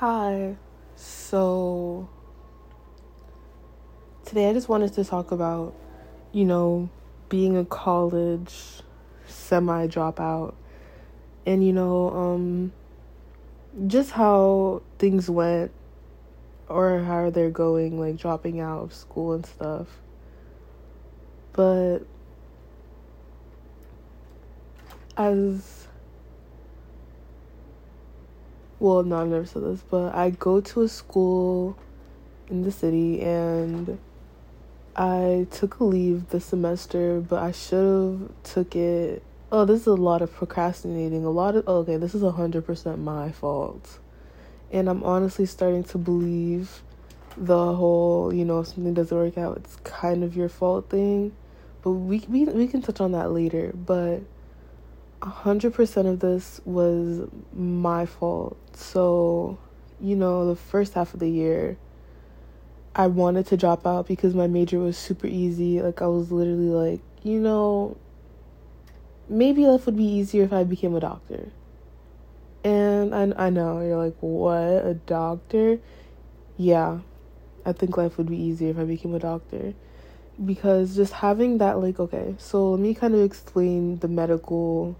Hi. So today I just wanted to talk about, you know, being a college semi dropout and you know, um just how things went or how they're going like dropping out of school and stuff. But as well, no, I've never said this, but I go to a school in the city and I took a leave this semester, but I should have took it. Oh, this is a lot of procrastinating. A lot of oh, okay, this is hundred percent my fault, and I'm honestly starting to believe the whole you know if something doesn't work out, it's kind of your fault thing. But we we we can touch on that later. But 100% of this was my fault. So, you know, the first half of the year, I wanted to drop out because my major was super easy. Like, I was literally like, you know, maybe life would be easier if I became a doctor. And I, I know, you're like, what? A doctor? Yeah, I think life would be easier if I became a doctor. Because just having that, like, okay, so let me kind of explain the medical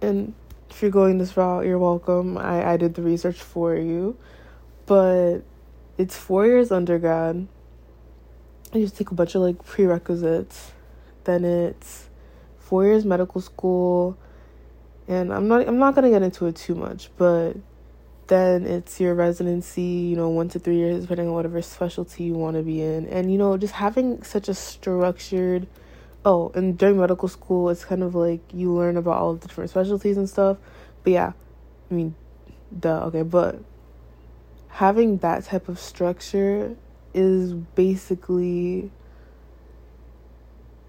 and if you're going this route, you're welcome. I, I did the research for you. But it's four years undergrad. You just take a bunch of like prerequisites. Then it's four years medical school. And I'm not I'm not gonna get into it too much, but then it's your residency, you know, one to three years, depending on whatever specialty you want to be in. And, you know, just having such a structured oh, and during medical school, it's kind of like you learn about all the different specialties and stuff. But yeah, I mean, duh, okay, but having that type of structure is basically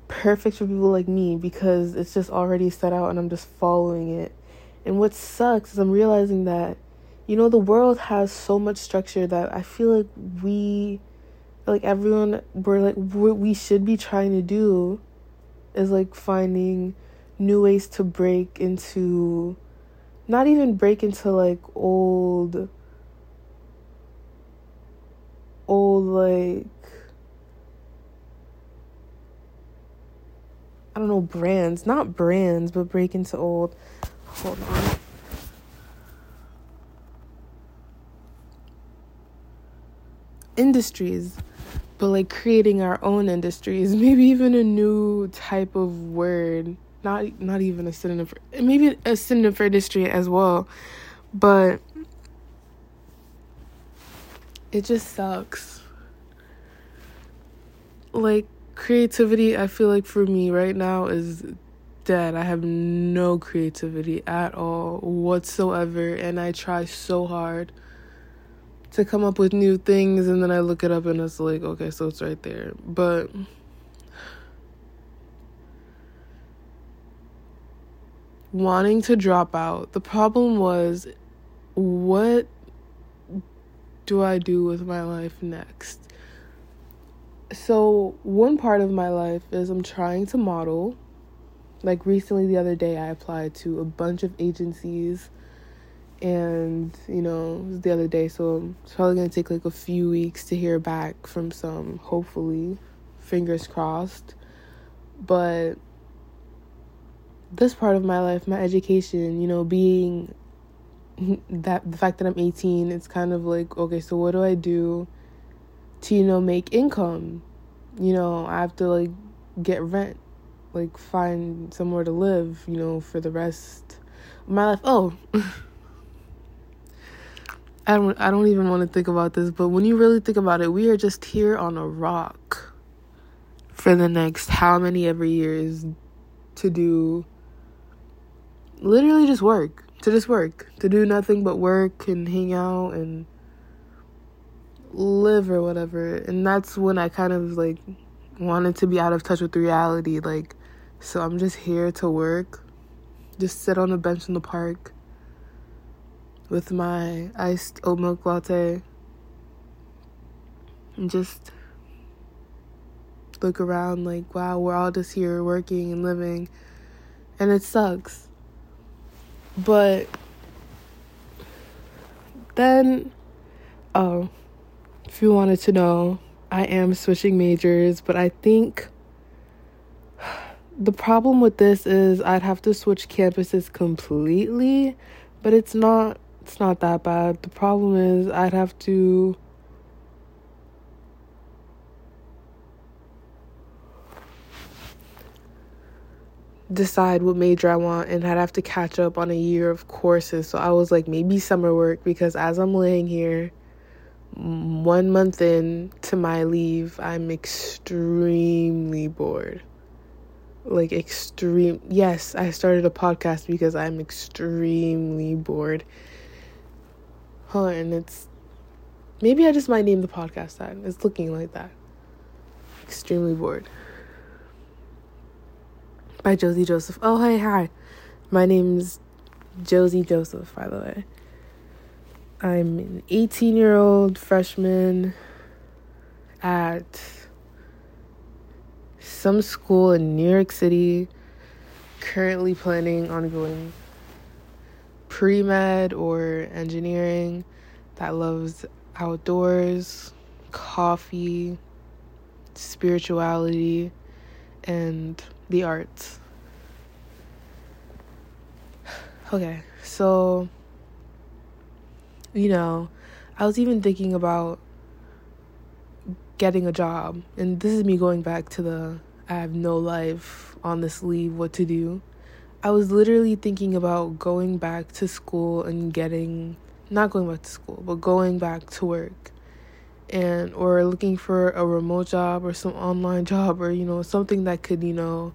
perfect for people like me because it's just already set out and I'm just following it. And what sucks is I'm realizing that, you know, the world has so much structure that I feel like we, like everyone, we're like, we should be trying to do is like finding new ways to break into not even break into like old old like I don't know brands, not brands, but break into old hold on. Industries but like creating our own industries, maybe even a new type of word, not not even a synonym for maybe a synonym for industry as well. But it just sucks. Like creativity, I feel like for me right now is dead. I have no creativity at all whatsoever and I try so hard to come up with new things and then I look it up and it's like, okay, so it's right there. But wanting to drop out, the problem was what do I do with my life next? So, one part of my life is I'm trying to model. Like recently, the other day, I applied to a bunch of agencies and you know the other day so it's probably gonna take like a few weeks to hear back from some hopefully fingers crossed. But this part of my life my education you know being that the fact that i'm 18 it's kind of like okay so what do i do to you know make income? You know i have to like get rent like find somewhere to live you know for the rest of my life. Oh I don't I don't even want to think about this, but when you really think about it, we are just here on a rock for the next how many ever years to do literally just work, to just work, to do nothing but work and hang out and live or whatever. And that's when I kind of like wanted to be out of touch with reality like so I'm just here to work, just sit on a bench in the park with my iced oat milk latte and just look around like, wow, we're all just here working and living. And it sucks. But then, oh, if you wanted to know, I am switching majors, but I think the problem with this is I'd have to switch campuses completely, but it's not it's not that bad. The problem is I'd have to decide what major I want and I'd have to catch up on a year of courses. So I was like maybe summer work because as I'm laying here one month in to my leave, I'm extremely bored. Like extreme yes, I started a podcast because I'm extremely bored. Huh, and it's maybe I just might name the podcast that. It's looking like that. Extremely bored by Josie Joseph. Oh, hey, hi. My name's Josie Joseph, by the way. I'm an 18 year old freshman at some school in New York City, currently planning on going pre med or engineering that loves outdoors, coffee, spirituality, and the arts. Okay, so, you know, I was even thinking about getting a job. And this is me going back to the I have no life on this leave, what to do. I was literally thinking about going back to school and getting, not going back to school, but going back to work and or looking for a remote job or some online job or you know something that could you know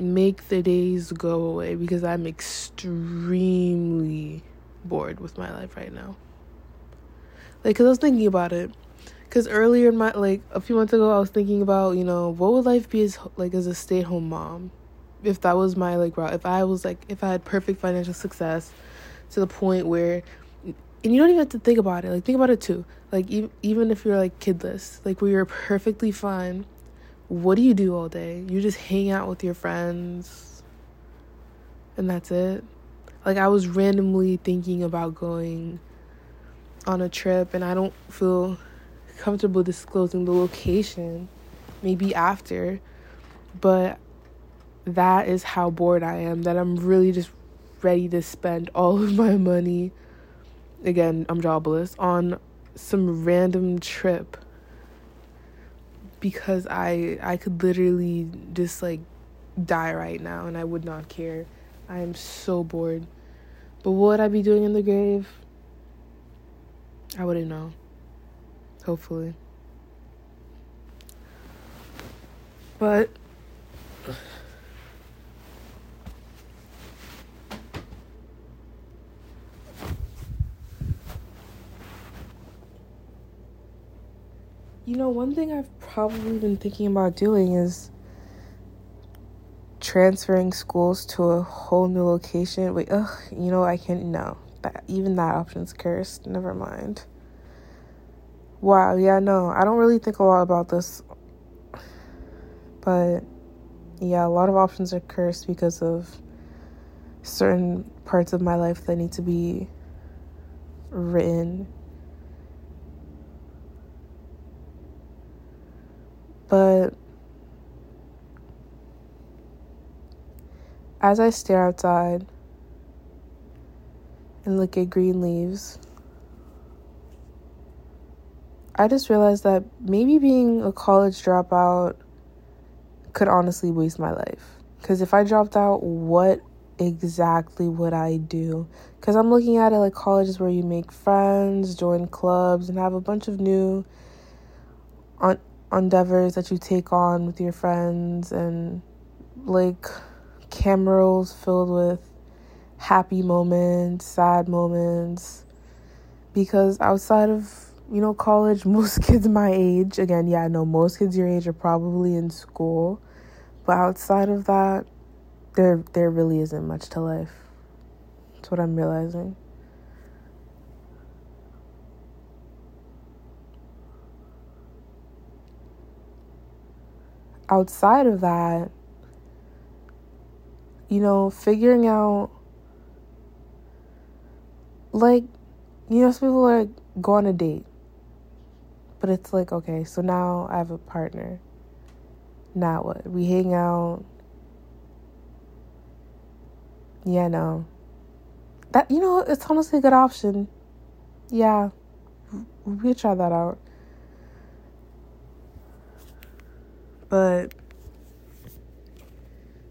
make the days go away because I'm extremely bored with my life right now. Like, cause I was thinking about it. Cause earlier in my like a few months ago, I was thinking about you know what would life be as like as a stay at home mom, if that was my like route. If I was like if I had perfect financial success, to the point where, and you don't even have to think about it. Like think about it too. Like even even if you're like kidless, like where you're perfectly fine what do you do all day? You just hang out with your friends and that's it. Like I was randomly thinking about going on a trip and I don't feel comfortable disclosing the location. Maybe after, but that is how bored I am that I'm really just ready to spend all of my money again, I'm jobless on some random trip because I I could literally just like die right now and I would not care. I am so bored. But what would I be doing in the grave? I wouldn't know. Hopefully. But know, one thing I've probably been thinking about doing is transferring schools to a whole new location. Wait, ugh, you know, I can't, no. That, even that option's cursed. Never mind. Wow, yeah, no, I don't really think a lot about this. But yeah, a lot of options are cursed because of certain parts of my life that need to be written But as I stare outside and look at green leaves, I just realized that maybe being a college dropout could honestly waste my life. Because if I dropped out, what exactly would I do? Because I'm looking at it like colleges where you make friends, join clubs, and have a bunch of new endeavors that you take on with your friends and like cameras filled with happy moments, sad moments. Because outside of, you know, college, most kids my age, again, yeah, I know most kids your age are probably in school. But outside of that, there there really isn't much to life. That's what I'm realizing. Outside of that, you know, figuring out like you know, some people like go on a date, but it's like okay, so now I have a partner. Now what? We hang out. Yeah, no. That you know, it's honestly a good option. Yeah, we try that out. But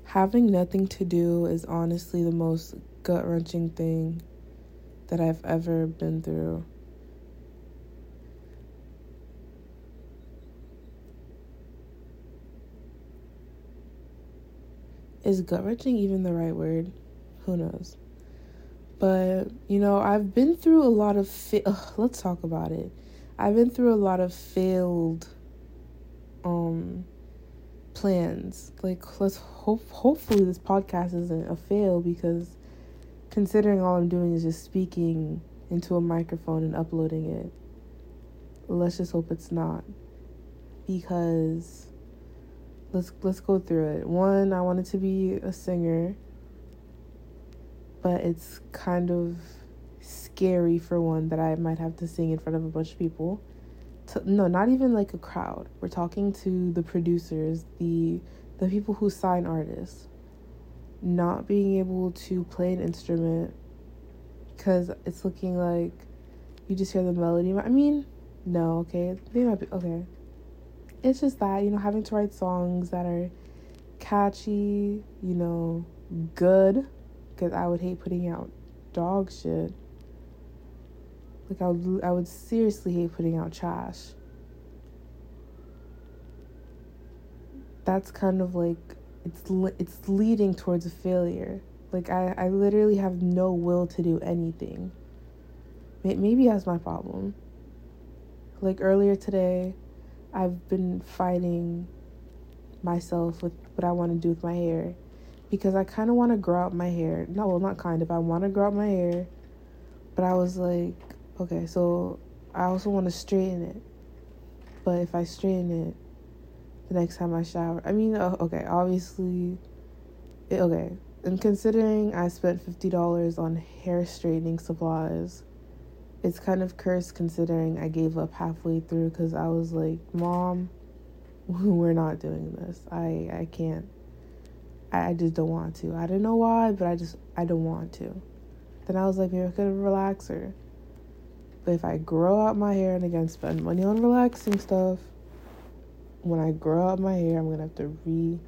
having nothing to do is honestly the most gut wrenching thing that I've ever been through. Is gut wrenching even the right word? Who knows? But, you know, I've been through a lot of. Fa- Ugh, let's talk about it. I've been through a lot of failed um plans. Like let's hope hopefully this podcast isn't a fail because considering all I'm doing is just speaking into a microphone and uploading it. Let's just hope it's not. Because let's let's go through it. One, I wanted to be a singer, but it's kind of scary for one that I might have to sing in front of a bunch of people to, no, not even like a crowd. We're talking to the producers, the the people who sign artists. Not being able to play an instrument because it's looking like you just hear the melody. I mean, no, okay, they might be okay. It's just that you know having to write songs that are catchy, you know, good, because I would hate putting out dog shit. Like I would, I would seriously hate putting out trash. That's kind of like it's it's leading towards a failure. Like I, I literally have no will to do anything. Maybe that's my problem. Like earlier today, I've been fighting myself with what I want to do with my hair because I kind of want to grow out my hair. No, well, not kind of. I want to grow out my hair, but I was like, Okay, so I also want to straighten it. But if I straighten it the next time I shower, I mean, uh, okay, obviously, it, okay. And considering I spent $50 on hair straightening supplies, it's kind of cursed considering I gave up halfway through because I was like, Mom, we're not doing this. I, I can't. I, I just don't want to. I don't know why, but I just, I don't want to. Then I was like, maybe I could relax her. But if I grow out my hair and again spend money on relaxing stuff, when I grow out my hair, I'm gonna have to re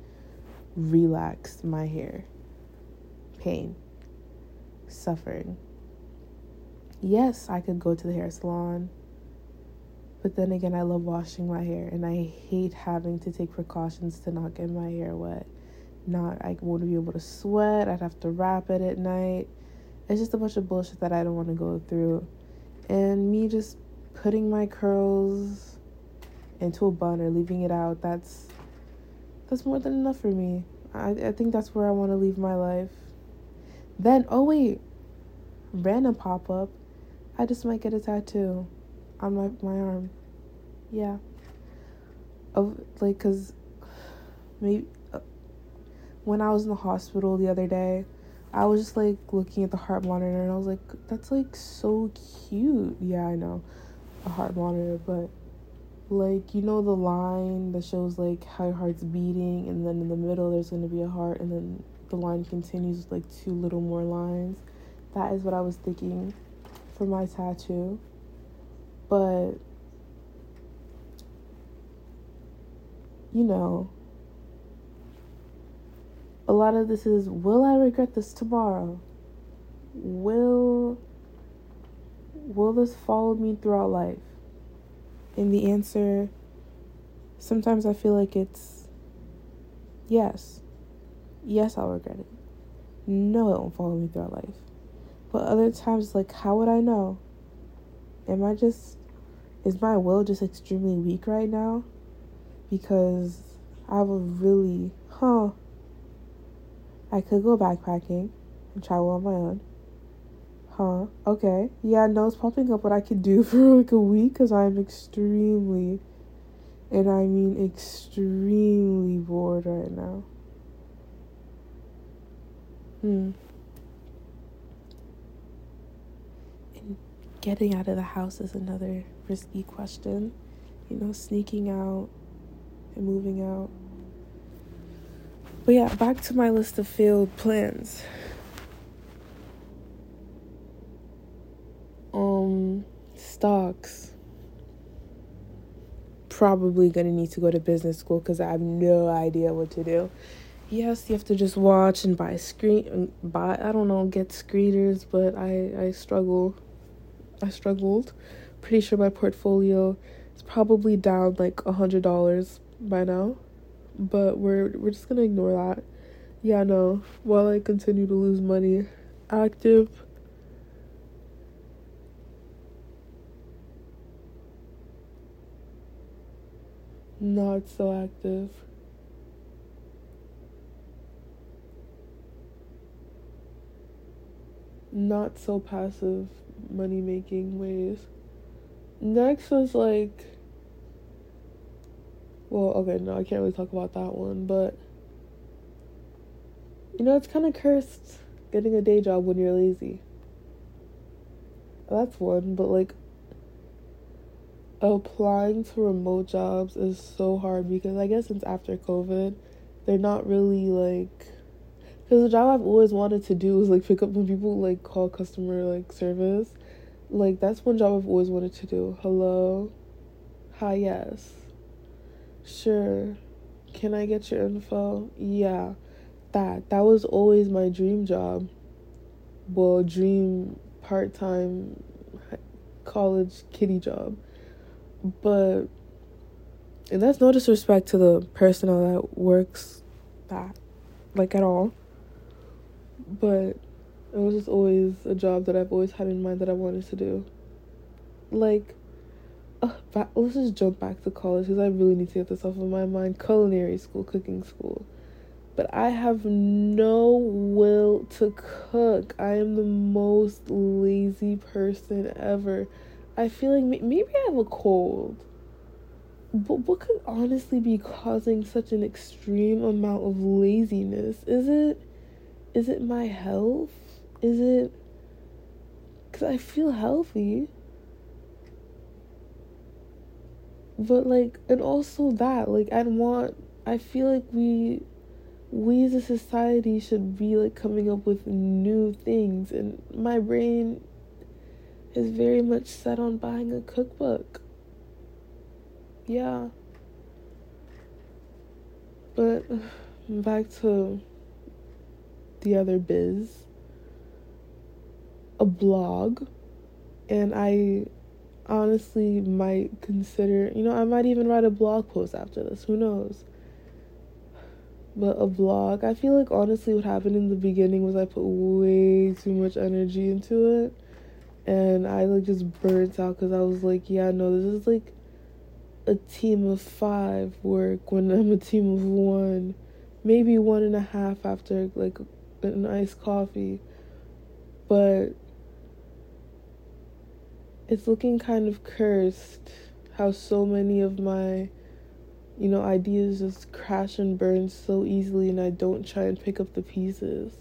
relax my hair. Pain, suffering. Yes, I could go to the hair salon, but then again, I love washing my hair and I hate having to take precautions to not get my hair wet. Not, I wouldn't be able to sweat, I'd have to wrap it at night. It's just a bunch of bullshit that I don't want to go through and me just putting my curls into a bun or leaving it out that's that's more than enough for me. I, I think that's where i want to leave my life. Then oh wait random pop-up i just might get a tattoo on my, my arm. Yeah. Of like because maybe uh, when i was in the hospital the other day I was just like looking at the heart monitor and I was like, that's like so cute. Yeah, I know, a heart monitor, but like you know the line that shows like how your heart's beating, and then in the middle there's gonna be a heart, and then the line continues with like two little more lines. That is what I was thinking for my tattoo, but you know a lot of this is will I regret this tomorrow? Will will this follow me throughout life? And the answer sometimes I feel like it's yes. Yes, I'll regret it. No, it won't follow me throughout life. But other times like how would I know? Am I just is my will just extremely weak right now? Because I have a really huh I could go backpacking and travel on my own. Huh? Okay. Yeah, no, it's popping up what I could do for like a week because I'm extremely, and I mean extremely bored right now. Hmm. getting out of the house is another risky question. You know, sneaking out and moving out. But yeah, back to my list of failed plans. Um, stocks. Probably gonna need to go to business school because I have no idea what to do. Yes, you have to just watch and buy screen, buy I don't know, get screeners, but I I struggle. I struggled. Pretty sure my portfolio is probably down like a hundred dollars by now, but we're we're just gonna ignore that. Yeah, no. While I continue to lose money, active not so active. Not so passive money making ways. Next was like, well, okay, no, I can't really talk about that one, but you know, it's kind of cursed getting a day job when you're lazy. That's one, but like applying to remote jobs is so hard because I guess since after COVID, they're not really like because the job I've always wanted to do is like pick up when people like call customer like service. Like that's one job I've always wanted to do. Hello. Hi, yes. Sure. Can I get your info? Yeah. That that was always my dream job. Well, dream part-time college kitty job but and that's no disrespect to the personnel that works that like at all but it was just always a job that I've always had in mind that I wanted to do like back, let's just jump back to college because I really need to get this off of my mind culinary school cooking school but I have no will to cook I am the most lazy person ever I feel like maybe I have a cold. But what could honestly be causing such an extreme amount of laziness? Is it is it my health? Is it cuz I feel healthy? But like and also that like I'd want I feel like we we as a society should be like coming up with new things and my brain is very much set on buying a cookbook. Yeah. But back to the other biz a blog and I honestly might consider, you know, I might even write a blog post after this. Who knows? But a blog, I feel like honestly what happened in the beginning was I put way too much energy into it and I like just burnt out because I was like, yeah, no, this is like a team of five work when I'm a team of one, maybe one and a half after like an iced coffee, but it's looking kind of cursed how so many of my you know ideas just crash and burn so easily and I don't try and pick up the pieces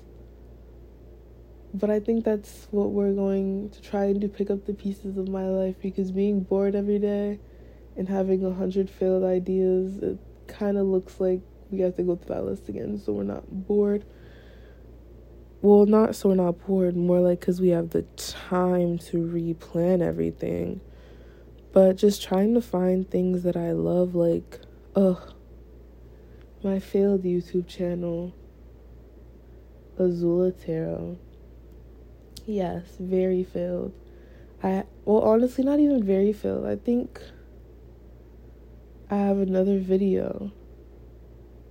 but I think that's what we're going to try and do pick up the pieces of my life because being bored every day and having a hundred failed ideas, it kind of looks like we have to go through that list again so we're not bored. Well, not so we're not bored, more like because we have the time to replan everything. But just trying to find things that I love, like, ugh, my failed YouTube channel, Azula Tarot Yes, very failed. I well honestly not even very failed. I think I have another video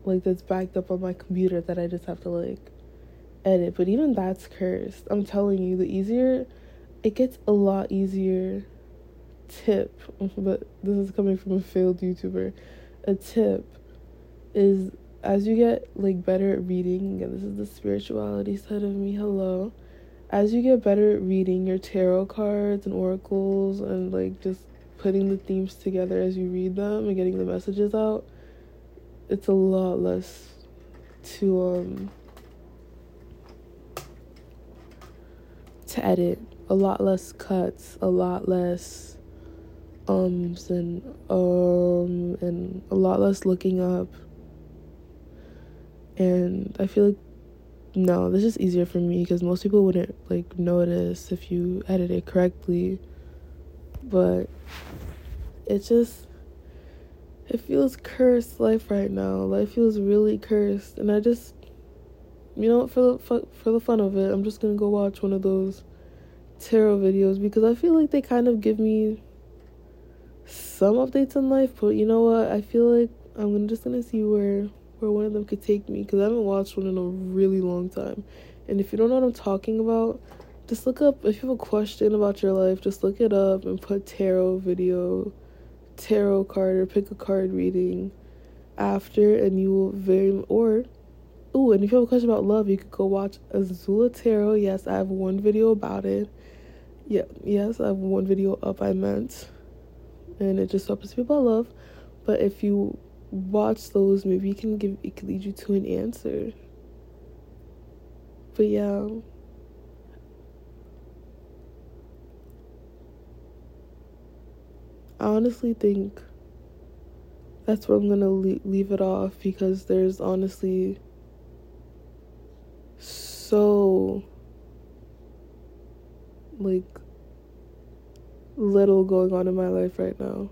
like that's backed up on my computer that I just have to like edit. But even that's cursed. I'm telling you, the easier it gets a lot easier tip, but this is coming from a failed YouTuber. A tip is as you get like better at reading, and this is the spirituality side of me, hello as you get better at reading your tarot cards and oracles and like just putting the themes together as you read them and getting the messages out, it's a lot less to um to edit, a lot less cuts, a lot less ums and um and a lot less looking up. And I feel like no, this is easier for me because most people wouldn't like notice if you edit it correctly. But it just it feels cursed life right now. Life feels really cursed, and I just you know for the for, for the fun of it, I'm just gonna go watch one of those tarot videos because I feel like they kind of give me some updates in life. But you know what? I feel like I'm just gonna see where where one of them could take me because I haven't watched one in a really long time. And if you don't know what I'm talking about, just look up if you have a question about your life, just look it up and put tarot video, tarot card, or pick a card reading after, and you will very or. Ooh, and if you have a question about love, you could go watch Azula Tarot. Yes, I have one video about it. Yeah, yes, I have one video up. I meant, and it just talks about love. But if you watch those, maybe it can give it could lead you to an answer. But yeah. I honestly think that's where I'm gonna leave it off because there's honestly so like little going on in my life right now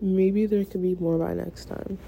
maybe there could be more by next time.